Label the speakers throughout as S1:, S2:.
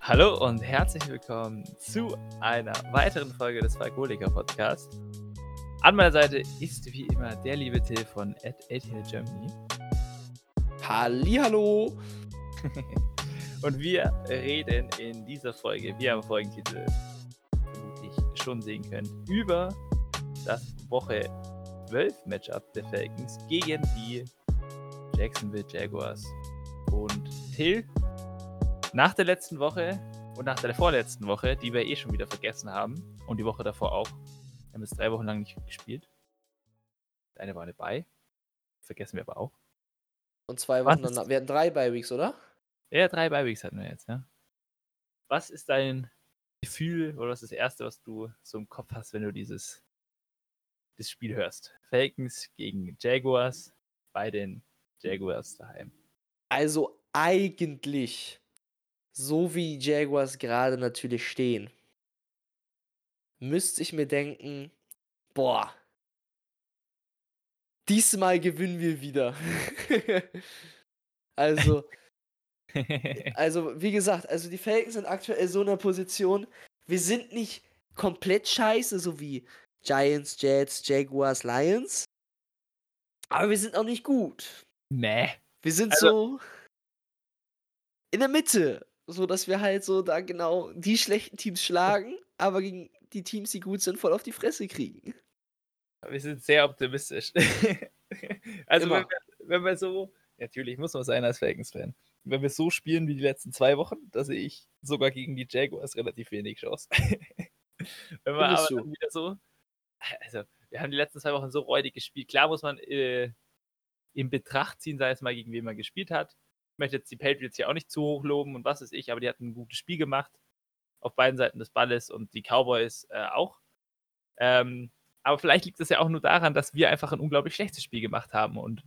S1: Hallo und herzlich willkommen zu einer weiteren Folge des Falkoliker Podcasts. An meiner Seite ist wie immer der liebe Till von Germany.
S2: Hallihallo!
S1: und wir reden in dieser Folge, wie ihr am Folgentitel vermutlich schon sehen könnt, über das Woche 12 Matchup der Falcons gegen die Jacksonville Jaguars. Und Till, nach der letzten Woche und nach der vorletzten Woche, die wir eh schon wieder vergessen haben, und die Woche davor auch, wir haben jetzt drei Wochen lang nicht gespielt. Eine war dabei. Vergessen wir aber auch.
S2: Und zwei Wochen danach. Wir hatten drei Bye-Weeks, oder?
S1: Ja, drei Bye-Weeks hatten wir jetzt, ja. Was ist dein Gefühl oder was ist das Erste, was du so im Kopf hast, wenn du dieses das Spiel hörst? Falcons gegen Jaguars bei den Jaguars daheim.
S2: Also eigentlich, so wie die Jaguars gerade natürlich stehen, müsste ich mir denken, boah, diesmal gewinnen wir wieder. also, also, wie gesagt, also die Falcons sind aktuell so in einer Position, wir sind nicht komplett scheiße, so wie Giants, Jets, Jaguars, Lions. Aber wir sind auch nicht gut.
S1: Nee.
S2: Wir sind also, so in der Mitte, so dass wir halt so da genau die schlechten Teams schlagen, aber gegen die Teams, die gut sind, voll auf die Fresse kriegen.
S1: Wir sind sehr optimistisch. also wenn wir, wenn wir, so, natürlich muss man sein als Falcons-Fan, wenn wir so spielen wie die letzten zwei Wochen, da sehe ich sogar gegen die Jaguars relativ wenig Chance. wenn wir aber dann wieder so, also wir haben die letzten zwei Wochen so räudig gespielt. Klar muss man äh, in Betracht ziehen, sei es mal gegen wen man gespielt hat. Ich möchte jetzt die Patriots hier auch nicht zu hoch loben und was ist ich, aber die hatten ein gutes Spiel gemacht auf beiden Seiten des Balles und die Cowboys äh, auch. Ähm, aber vielleicht liegt es ja auch nur daran, dass wir einfach ein unglaublich schlechtes Spiel gemacht haben. Und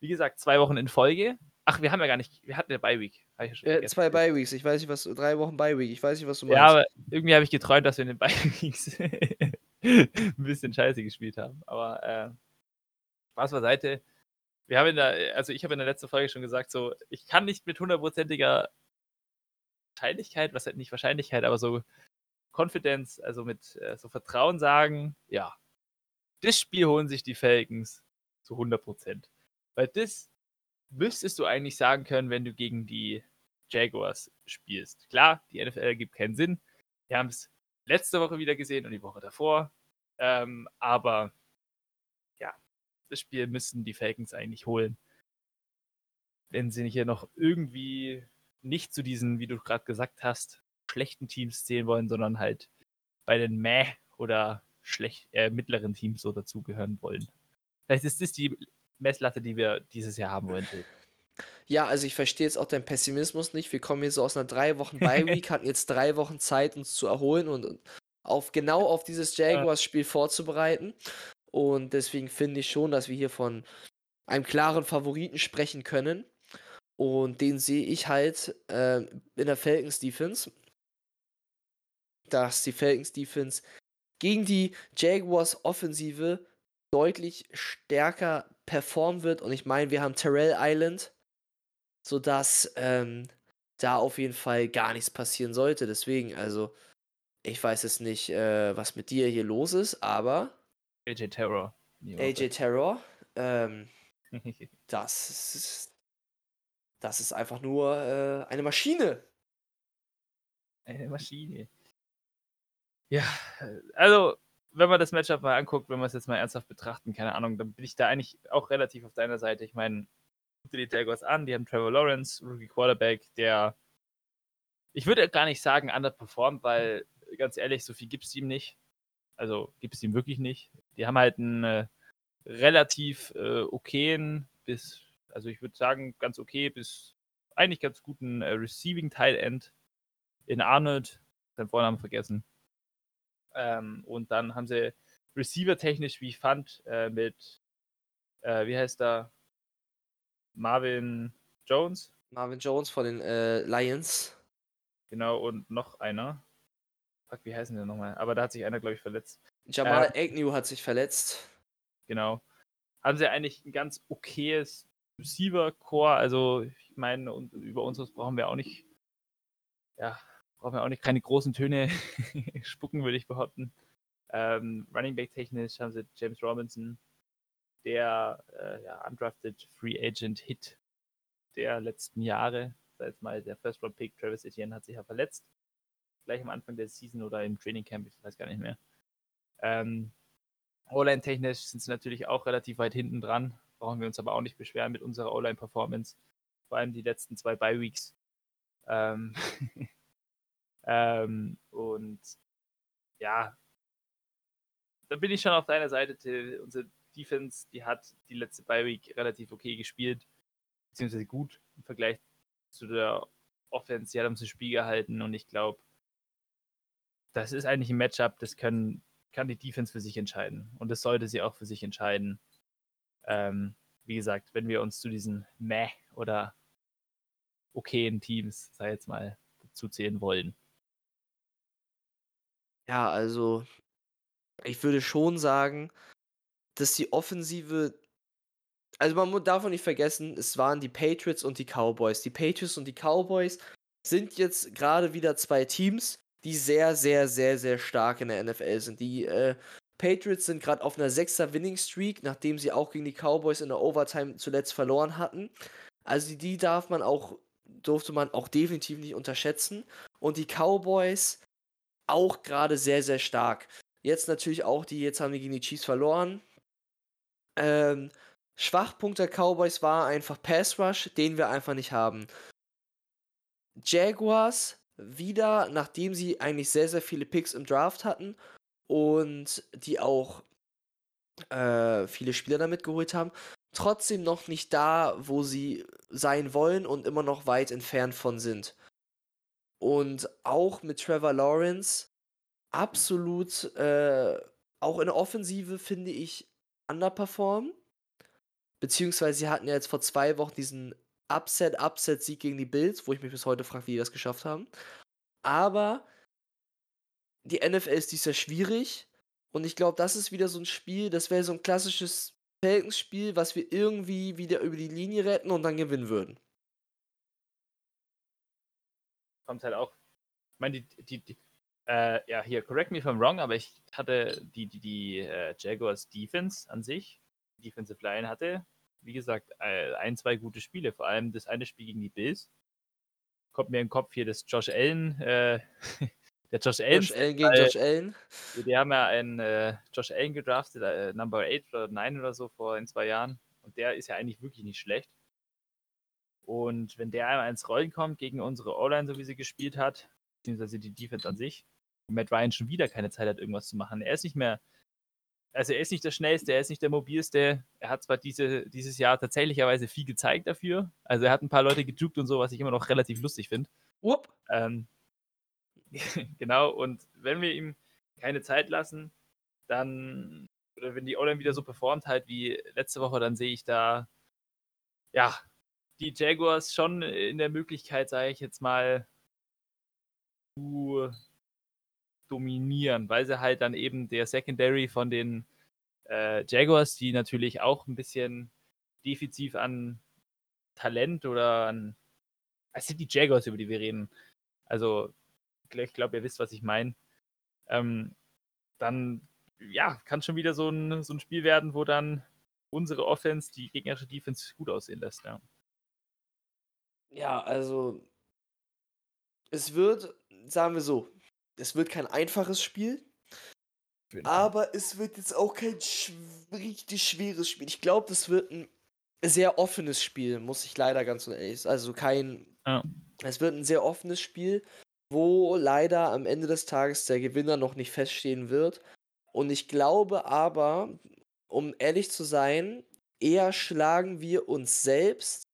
S1: wie gesagt, zwei Wochen in Folge. Ach, wir haben ja gar nicht, wir hatten ja Bye-Week.
S2: Ja zwei Bye-Weeks, ich weiß nicht, was, drei Wochen Bye-Week, ich weiß nicht, was du meinst.
S1: Ja, aber irgendwie habe ich geträumt, dass wir in den Bye-Weeks ein bisschen scheiße gespielt haben. Aber äh, Spaß beiseite. Wir haben in der, also ich habe in der letzten Folge schon gesagt, so, ich kann nicht mit hundertprozentiger Wahrscheinlichkeit, was halt nicht Wahrscheinlichkeit, aber so Confidence, also mit äh, so Vertrauen sagen, ja, das Spiel holen sich die Falcons zu 100%. Weil das müsstest du eigentlich sagen können, wenn du gegen die Jaguars spielst. Klar, die NFL gibt keinen Sinn. Wir haben es letzte Woche wieder gesehen und die Woche davor. Ähm, aber das Spiel müssen die Falcons eigentlich holen. Wenn sie hier noch irgendwie nicht zu diesen, wie du gerade gesagt hast, schlechten Teams zählen wollen, sondern halt bei den Meh oder schlecht, äh, mittleren Teams so dazugehören wollen. Vielleicht ist das die Messlatte, die wir dieses Jahr haben wollen.
S2: Ja, also ich verstehe jetzt auch deinen Pessimismus nicht. Wir kommen hier so aus einer drei Wochen Bye-Week, hatten jetzt drei Wochen Zeit, uns zu erholen und auf genau auf dieses Jaguars-Spiel vorzubereiten. Und deswegen finde ich schon, dass wir hier von einem klaren Favoriten sprechen können. Und den sehe ich halt äh, in der Falcons Defense. Dass die Falcons Defense gegen die Jaguars Offensive deutlich stärker performen wird. Und ich meine, wir haben Terrell Island, sodass ähm, da auf jeden Fall gar nichts passieren sollte. Deswegen, also, ich weiß jetzt nicht, äh, was mit dir hier los ist, aber.
S1: AJ Terror.
S2: AJ Terror. Ähm, das ist. Das ist einfach nur äh, eine Maschine.
S1: Eine Maschine. Ja, also wenn man das Matchup mal anguckt, wenn man es jetzt mal ernsthaft betrachten, keine Ahnung, dann bin ich da eigentlich auch relativ auf deiner Seite. Ich meine, guck dir die Jaguars an, die haben Trevor Lawrence, Rookie Quarterback, der, ich würde gar nicht sagen underperformt, weil ganz ehrlich, so viel gibt es ihm nicht. Also gibt es ihm wirklich nicht. Die haben halt einen äh, relativ äh, okayen bis, also ich würde sagen, ganz okay bis eigentlich ganz guten äh, Receiving Tight End in Arnold, seinen Vornamen vergessen. Ähm, und dann haben sie Receiver-technisch, wie ich fand, äh, mit, äh, wie heißt da, Marvin Jones.
S2: Marvin Jones von den äh, Lions.
S1: Genau, und noch einer. Fuck, wie heißen die nochmal? Aber da hat sich einer, glaube ich, verletzt.
S2: Jamal äh, Agnew hat sich verletzt.
S1: Genau. Haben sie eigentlich ein ganz okayes Receiver-Core, also ich meine, über unseres brauchen wir auch nicht, ja, brauchen wir auch nicht keine großen Töne spucken, würde ich behaupten. Ähm, Running Back technisch haben sie James Robinson, der äh, ja, undrafted Free Agent Hit der letzten Jahre. Seit mal der First Round Pick Travis Etienne hat sich ja verletzt. Gleich am Anfang der Season oder im Training Camp, ich weiß gar nicht mehr. Ähm, O-Line technisch sind sie natürlich auch relativ weit hinten dran. Brauchen wir uns aber auch nicht beschweren mit unserer O-Line Performance. Vor allem die letzten zwei Bye Weeks. Ähm, ähm, und ja, da bin ich schon auf deiner Seite, Till. Unsere Defense, die hat die letzte Bye Week relativ okay gespielt, beziehungsweise gut im Vergleich zu der Offense. Sie hat uns das Spiel gehalten und ich glaube, das ist eigentlich ein Matchup, das können, kann die Defense für sich entscheiden. Und das sollte sie auch für sich entscheiden. Ähm, wie gesagt, wenn wir uns zu diesen Meh oder okayen Teams, sei jetzt mal, dazu zählen wollen.
S2: Ja, also ich würde schon sagen, dass die Offensive also man darf auch nicht vergessen, es waren die Patriots und die Cowboys. Die Patriots und die Cowboys sind jetzt gerade wieder zwei Teams, die sehr, sehr, sehr, sehr stark in der NFL sind. Die äh, Patriots sind gerade auf einer 6er Winning Streak, nachdem sie auch gegen die Cowboys in der Overtime zuletzt verloren hatten. Also die, darf man auch, durfte man auch definitiv nicht unterschätzen. Und die Cowboys auch gerade sehr, sehr stark. Jetzt natürlich auch die, jetzt haben die gegen die Chiefs verloren. Ähm, Schwachpunkt der Cowboys war einfach Pass Rush, den wir einfach nicht haben. Jaguars wieder, nachdem sie eigentlich sehr, sehr viele Picks im Draft hatten und die auch äh, viele Spieler damit geholt haben, trotzdem noch nicht da, wo sie sein wollen und immer noch weit entfernt von sind. Und auch mit Trevor Lawrence absolut, äh, auch in der Offensive finde ich, underperformen. Beziehungsweise sie hatten ja jetzt vor zwei Wochen diesen Upset-Upset-Sieg gegen die Bills, wo ich mich bis heute frage, wie die das geschafft haben. Aber die NFL ist dies Jahr schwierig. Und ich glaube, das ist wieder so ein Spiel, das wäre so ein klassisches Falcons-Spiel, was wir irgendwie wieder über die Linie retten und dann gewinnen würden.
S1: Kommt halt auch. Ich meine, die, die, die, äh, ja, hier, correct me if I'm wrong, aber ich hatte die, die, die äh, Jaguars Defense an sich, Defensive Line hatte, wie gesagt, äh, ein, zwei gute Spiele. Vor allem das eine Spiel gegen die Bills. Kommt mir im Kopf hier das Josh Allen, äh, der Josh Allen.
S2: Josh Allen gegen Josh Allen.
S1: Die haben ja einen äh, Josh Allen gedraftet, äh, Number 8 oder 9 oder so vor ein, zwei Jahren. Und der ist ja eigentlich wirklich nicht schlecht. Und wenn der einmal ins Rollen kommt gegen unsere O-Line, so wie sie gespielt hat, beziehungsweise die Defense an sich, Matt Ryan schon wieder keine Zeit hat, irgendwas zu machen. Er ist nicht mehr, also er ist nicht der schnellste, er ist nicht der mobilste. Er hat zwar diese, dieses Jahr tatsächlicherweise viel gezeigt dafür. Also er hat ein paar Leute gejuckt und so, was ich immer noch relativ lustig finde. Ähm, genau, und wenn wir ihm keine Zeit lassen, dann, oder wenn die O-Line wieder so performt halt wie letzte Woche, dann sehe ich da, ja, die Jaguars schon in der Möglichkeit, sage ich jetzt mal, zu dominieren, weil sie halt dann eben der Secondary von den äh, Jaguars, die natürlich auch ein bisschen defensiv an Talent oder an. Es sind die Jaguars, über die wir reden. Also, ich glaube, ihr wisst, was ich meine. Ähm, dann, ja, kann schon wieder so ein, so ein Spiel werden, wo dann unsere Offense die gegnerische Defense gut aussehen lässt. Ja,
S2: ja also, es wird, sagen wir so, es wird kein einfaches Spiel. Aber es wird jetzt auch kein sch richtig schweres Spiel. Ich glaube, das wird ein sehr offenes Spiel, muss ich leider ganz ehrlich sagen. Also kein. Ja. Es wird ein sehr offenes Spiel, wo leider am Ende des Tages der Gewinner noch nicht feststehen wird. Und ich glaube aber, um ehrlich zu sein, eher schlagen wir uns selbst,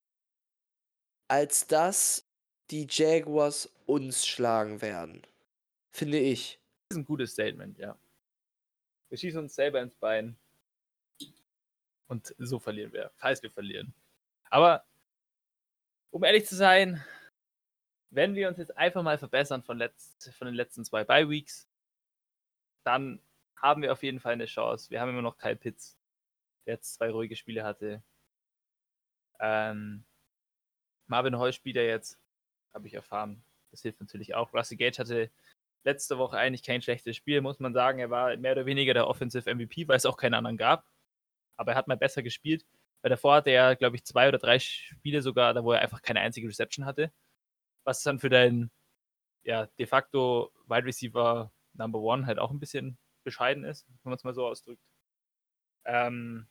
S2: als dass die Jaguars uns schlagen werden. Finde ich.
S1: Das ist ein gutes Statement, ja. Wir schießen uns selber ins Bein. Und so verlieren wir, falls wir verlieren. Aber um ehrlich zu sein, wenn wir uns jetzt einfach mal verbessern von, letzt, von den letzten zwei Bye Weeks, dann haben wir auf jeden Fall eine Chance. Wir haben immer noch Kyle Pitts, der jetzt zwei ruhige Spiele hatte. Ähm, Marvin ja jetzt, habe ich erfahren. Das hilft natürlich auch. Rusty Gage hatte letzte Woche eigentlich kein schlechtes Spiel, muss man sagen. Er war mehr oder weniger der Offensive MVP, weil es auch keinen anderen gab. Aber er hat mal besser gespielt. Weil davor hatte er, glaube ich, zwei oder drei Spiele sogar, da wo er einfach keine einzige Reception hatte. Was dann für deinen ja, de facto Wide Receiver Number One halt auch ein bisschen bescheiden ist, wenn man es mal so ausdrückt. Ähm,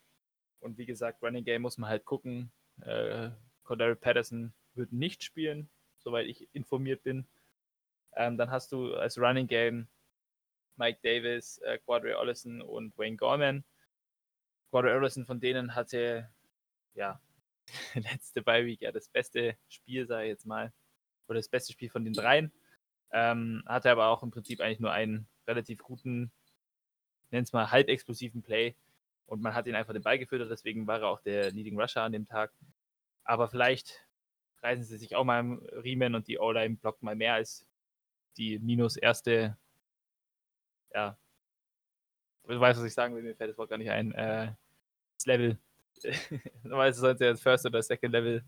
S1: und wie gesagt, Running Game muss man halt gucken. Äh, Cordero Patterson wird nicht spielen, soweit ich informiert bin. Ähm, dann hast du als Running Game Mike Davis, äh, Quadri Ollison und Wayne Gorman. Quadri Ollison von denen hatte ja letzte Bye Week ja das beste Spiel, sage ich jetzt mal, oder das beste Spiel von den dreien. Ähm, hatte aber auch im Prinzip eigentlich nur einen relativ guten, nenn es mal halb explosiven Play. Und man hat ihn einfach den Ball gefüttert, deswegen war er auch der Leading Rusher an dem Tag. Aber vielleicht reißen sie sich auch mal im Riemen und die O-Line blockt mal mehr als die minus erste, ja, du weißt, was ich sagen will, mir fällt das Wort gar nicht ein, äh, das Level. Normalerweise sollte ja das First oder Second Level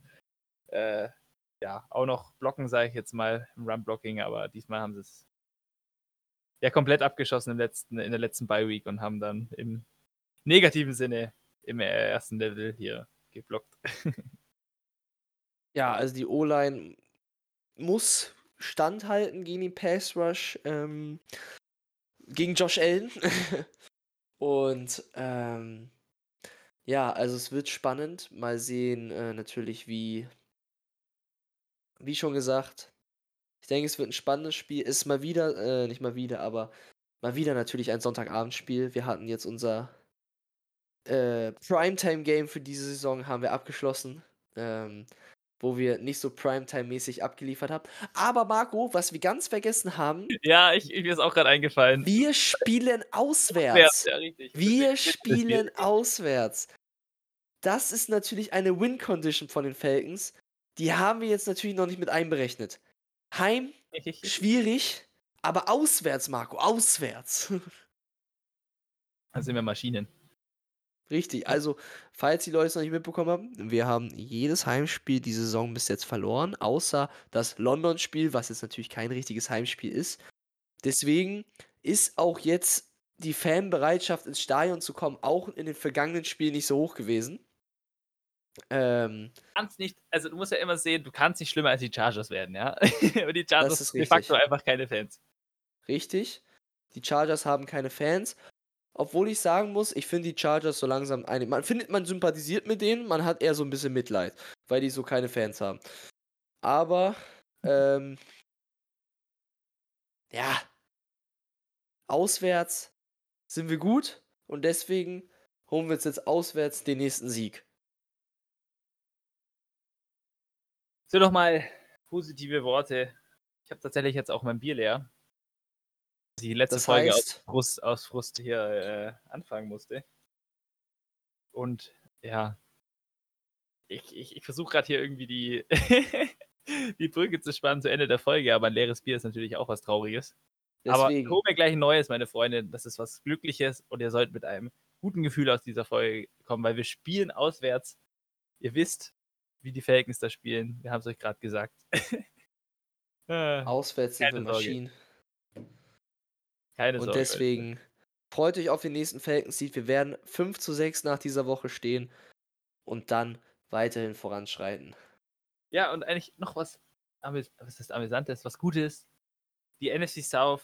S1: äh, ja, auch noch blocken, sage ich jetzt mal, im Run-Blocking, aber diesmal haben sie es ja komplett abgeschossen im letzten, in der letzten Bye-Week und haben dann im negativen Sinne im ersten Level hier geblockt.
S2: ja, also die O-Line muss standhalten gegen den Pass Rush, ähm, gegen Josh Allen. und ähm, ja, also es wird spannend. Mal sehen äh, natürlich, wie wie schon gesagt, ich denke, es wird ein spannendes Spiel. Ist mal wieder, äh, nicht mal wieder, aber mal wieder natürlich ein Sonntagabendspiel. Wir hatten jetzt unser äh, Primetime-Game für diese Saison, haben wir abgeschlossen. Ähm, wo wir nicht so Primetime-mäßig abgeliefert haben. Aber Marco, was wir ganz vergessen haben.
S1: Ja, ich, mir ist auch gerade eingefallen.
S2: Wir spielen auswärts. Ja, richtig. Wir spielen auswärts. Das ist natürlich eine Win-Condition von den Falcons. Die haben wir jetzt natürlich noch nicht mit einberechnet. Heim, schwierig, aber auswärts, Marco, auswärts.
S1: Dann sind wir Maschinen.
S2: Richtig, also, falls die Leute es noch nicht mitbekommen haben, wir haben jedes Heimspiel diese Saison bis jetzt verloren, außer das London-Spiel, was jetzt natürlich kein richtiges Heimspiel ist. Deswegen ist auch jetzt die Fanbereitschaft ins Stadion zu kommen, auch in den vergangenen Spielen nicht so hoch gewesen.
S1: Ähm, du kannst nicht, also du musst ja immer sehen, du kannst nicht schlimmer als die Chargers werden, ja. Aber die Chargers sind de facto einfach keine Fans.
S2: Richtig. Die Chargers haben keine Fans. Obwohl ich sagen muss, ich finde die Chargers so langsam eine. Man findet, man sympathisiert mit denen, man hat eher so ein bisschen Mitleid, weil die so keine Fans haben. Aber, ähm, ja, auswärts sind wir gut und deswegen holen wir uns jetzt auswärts den nächsten Sieg.
S1: So nochmal positive Worte. Ich habe tatsächlich jetzt auch mein Bier leer. Die letzte das Folge heißt, aus, Frust, aus Frust hier äh, anfangen musste. Und ja, ich, ich, ich versuche gerade hier irgendwie die, die Brücke zu spannen zu Ende der Folge, aber ein leeres Bier ist natürlich auch was Trauriges. Deswegen. Aber ich hole mir gleich ein neues, meine Freunde. Das ist was Glückliches und ihr sollt mit einem guten Gefühl aus dieser Folge kommen, weil wir spielen auswärts. Ihr wisst, wie die Falcons da spielen. Wir haben es euch gerade gesagt.
S2: Ah, Auswärts sind wir Maschinen. Keine Sorge. Und deswegen freut euch auf den nächsten Falcons-Seed. Wir werden 5 zu 6 nach dieser Woche stehen und dann weiterhin voranschreiten.
S1: Ja, und eigentlich noch was, was ist Amüsantes, was Gutes. Die NFC South,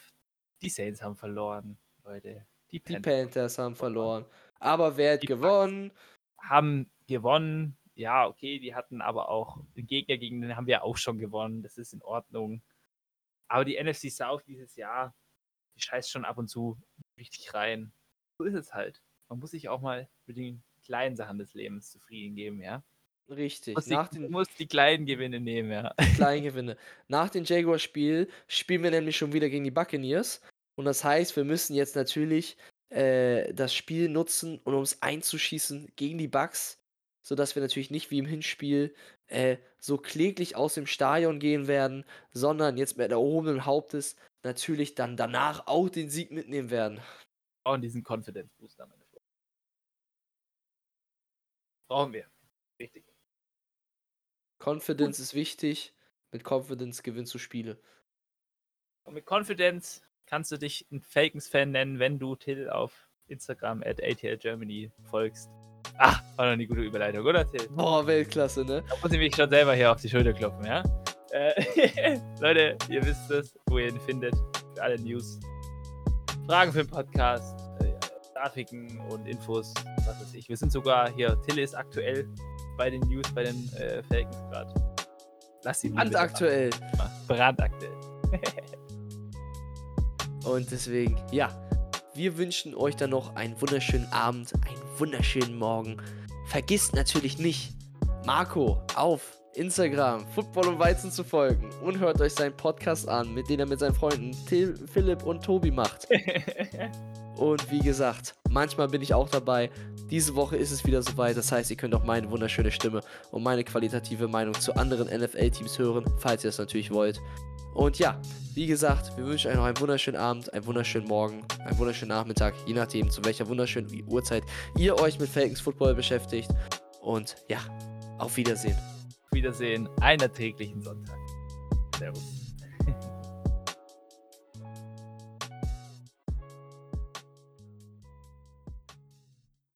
S1: die Saints haben verloren, Leute.
S2: Die Panthers, die Panthers haben verloren. Aber wer hat gewonnen?
S1: Haben gewonnen ja, okay, die hatten aber auch den Gegner, gegen den haben wir auch schon gewonnen. Das ist in Ordnung. Aber die NFC South dieses Jahr, die scheißt schon ab und zu richtig rein. So ist es halt. Man muss sich auch mal mit den kleinen Sachen des Lebens zufrieden geben, ja.
S2: Richtig.
S1: Muss Nach die, den, muss die kleinen Gewinne nehmen, ja.
S2: Kleinen Gewinne. Nach dem Jaguar-Spiel spielen wir nämlich schon wieder gegen die Buccaneers. Und das heißt, wir müssen jetzt natürlich äh, das Spiel nutzen, um uns einzuschießen gegen die Bucks sodass wir natürlich nicht wie im Hinspiel äh, so kläglich aus dem Stadion gehen werden, sondern jetzt mit erhobenen Hauptes natürlich dann danach auch den Sieg mitnehmen werden.
S1: Brauchen diesen Confidence Booster, meine Freunde. Brauchen wir. Richtig.
S2: Confidence ist wichtig. Mit Confidence gewinnst du Spiele.
S1: Und mit Confidence kannst du dich ein Falcons-Fan nennen, wenn du Till auf Instagram at ATL Germany folgst. Ach, war doch eine gute Überleitung, oder Till?
S2: Boah, Weltklasse, ne?
S1: Da muss ich mich schon selber hier auf die Schulter klopfen, ja? Äh, Leute, ihr wisst es, wo ihr ihn findet. Für alle News. Fragen für den Podcast, äh, Grafiken und Infos, was weiß ich. Wir sind sogar hier, Till ist aktuell bei den News, bei den äh, Falcons gerade. Lass ihn
S2: Brandaktuell.
S1: Brandaktuell.
S2: Und deswegen, ja, wir wünschen euch dann noch einen wunderschönen Abend, einen wunderschönen Morgen. Vergisst natürlich nicht, Marco auf Instagram Football und Weizen zu folgen und hört euch seinen Podcast an, mit dem er mit seinen Freunden Till, Philipp und Tobi macht. und wie gesagt, manchmal bin ich auch dabei. Diese Woche ist es wieder soweit, das heißt, ihr könnt auch meine wunderschöne Stimme und meine qualitative Meinung zu anderen NFL-Teams hören, falls ihr es natürlich wollt. Und ja, wie gesagt, wir wünschen euch noch einen wunderschönen Abend, einen wunderschönen Morgen, einen wunderschönen Nachmittag, je nachdem, zu welcher wunderschönen Uhrzeit ihr euch mit Falcons Football beschäftigt. Und ja, auf Wiedersehen.
S1: Wiedersehen, einen erträglichen Sonntag. Servus.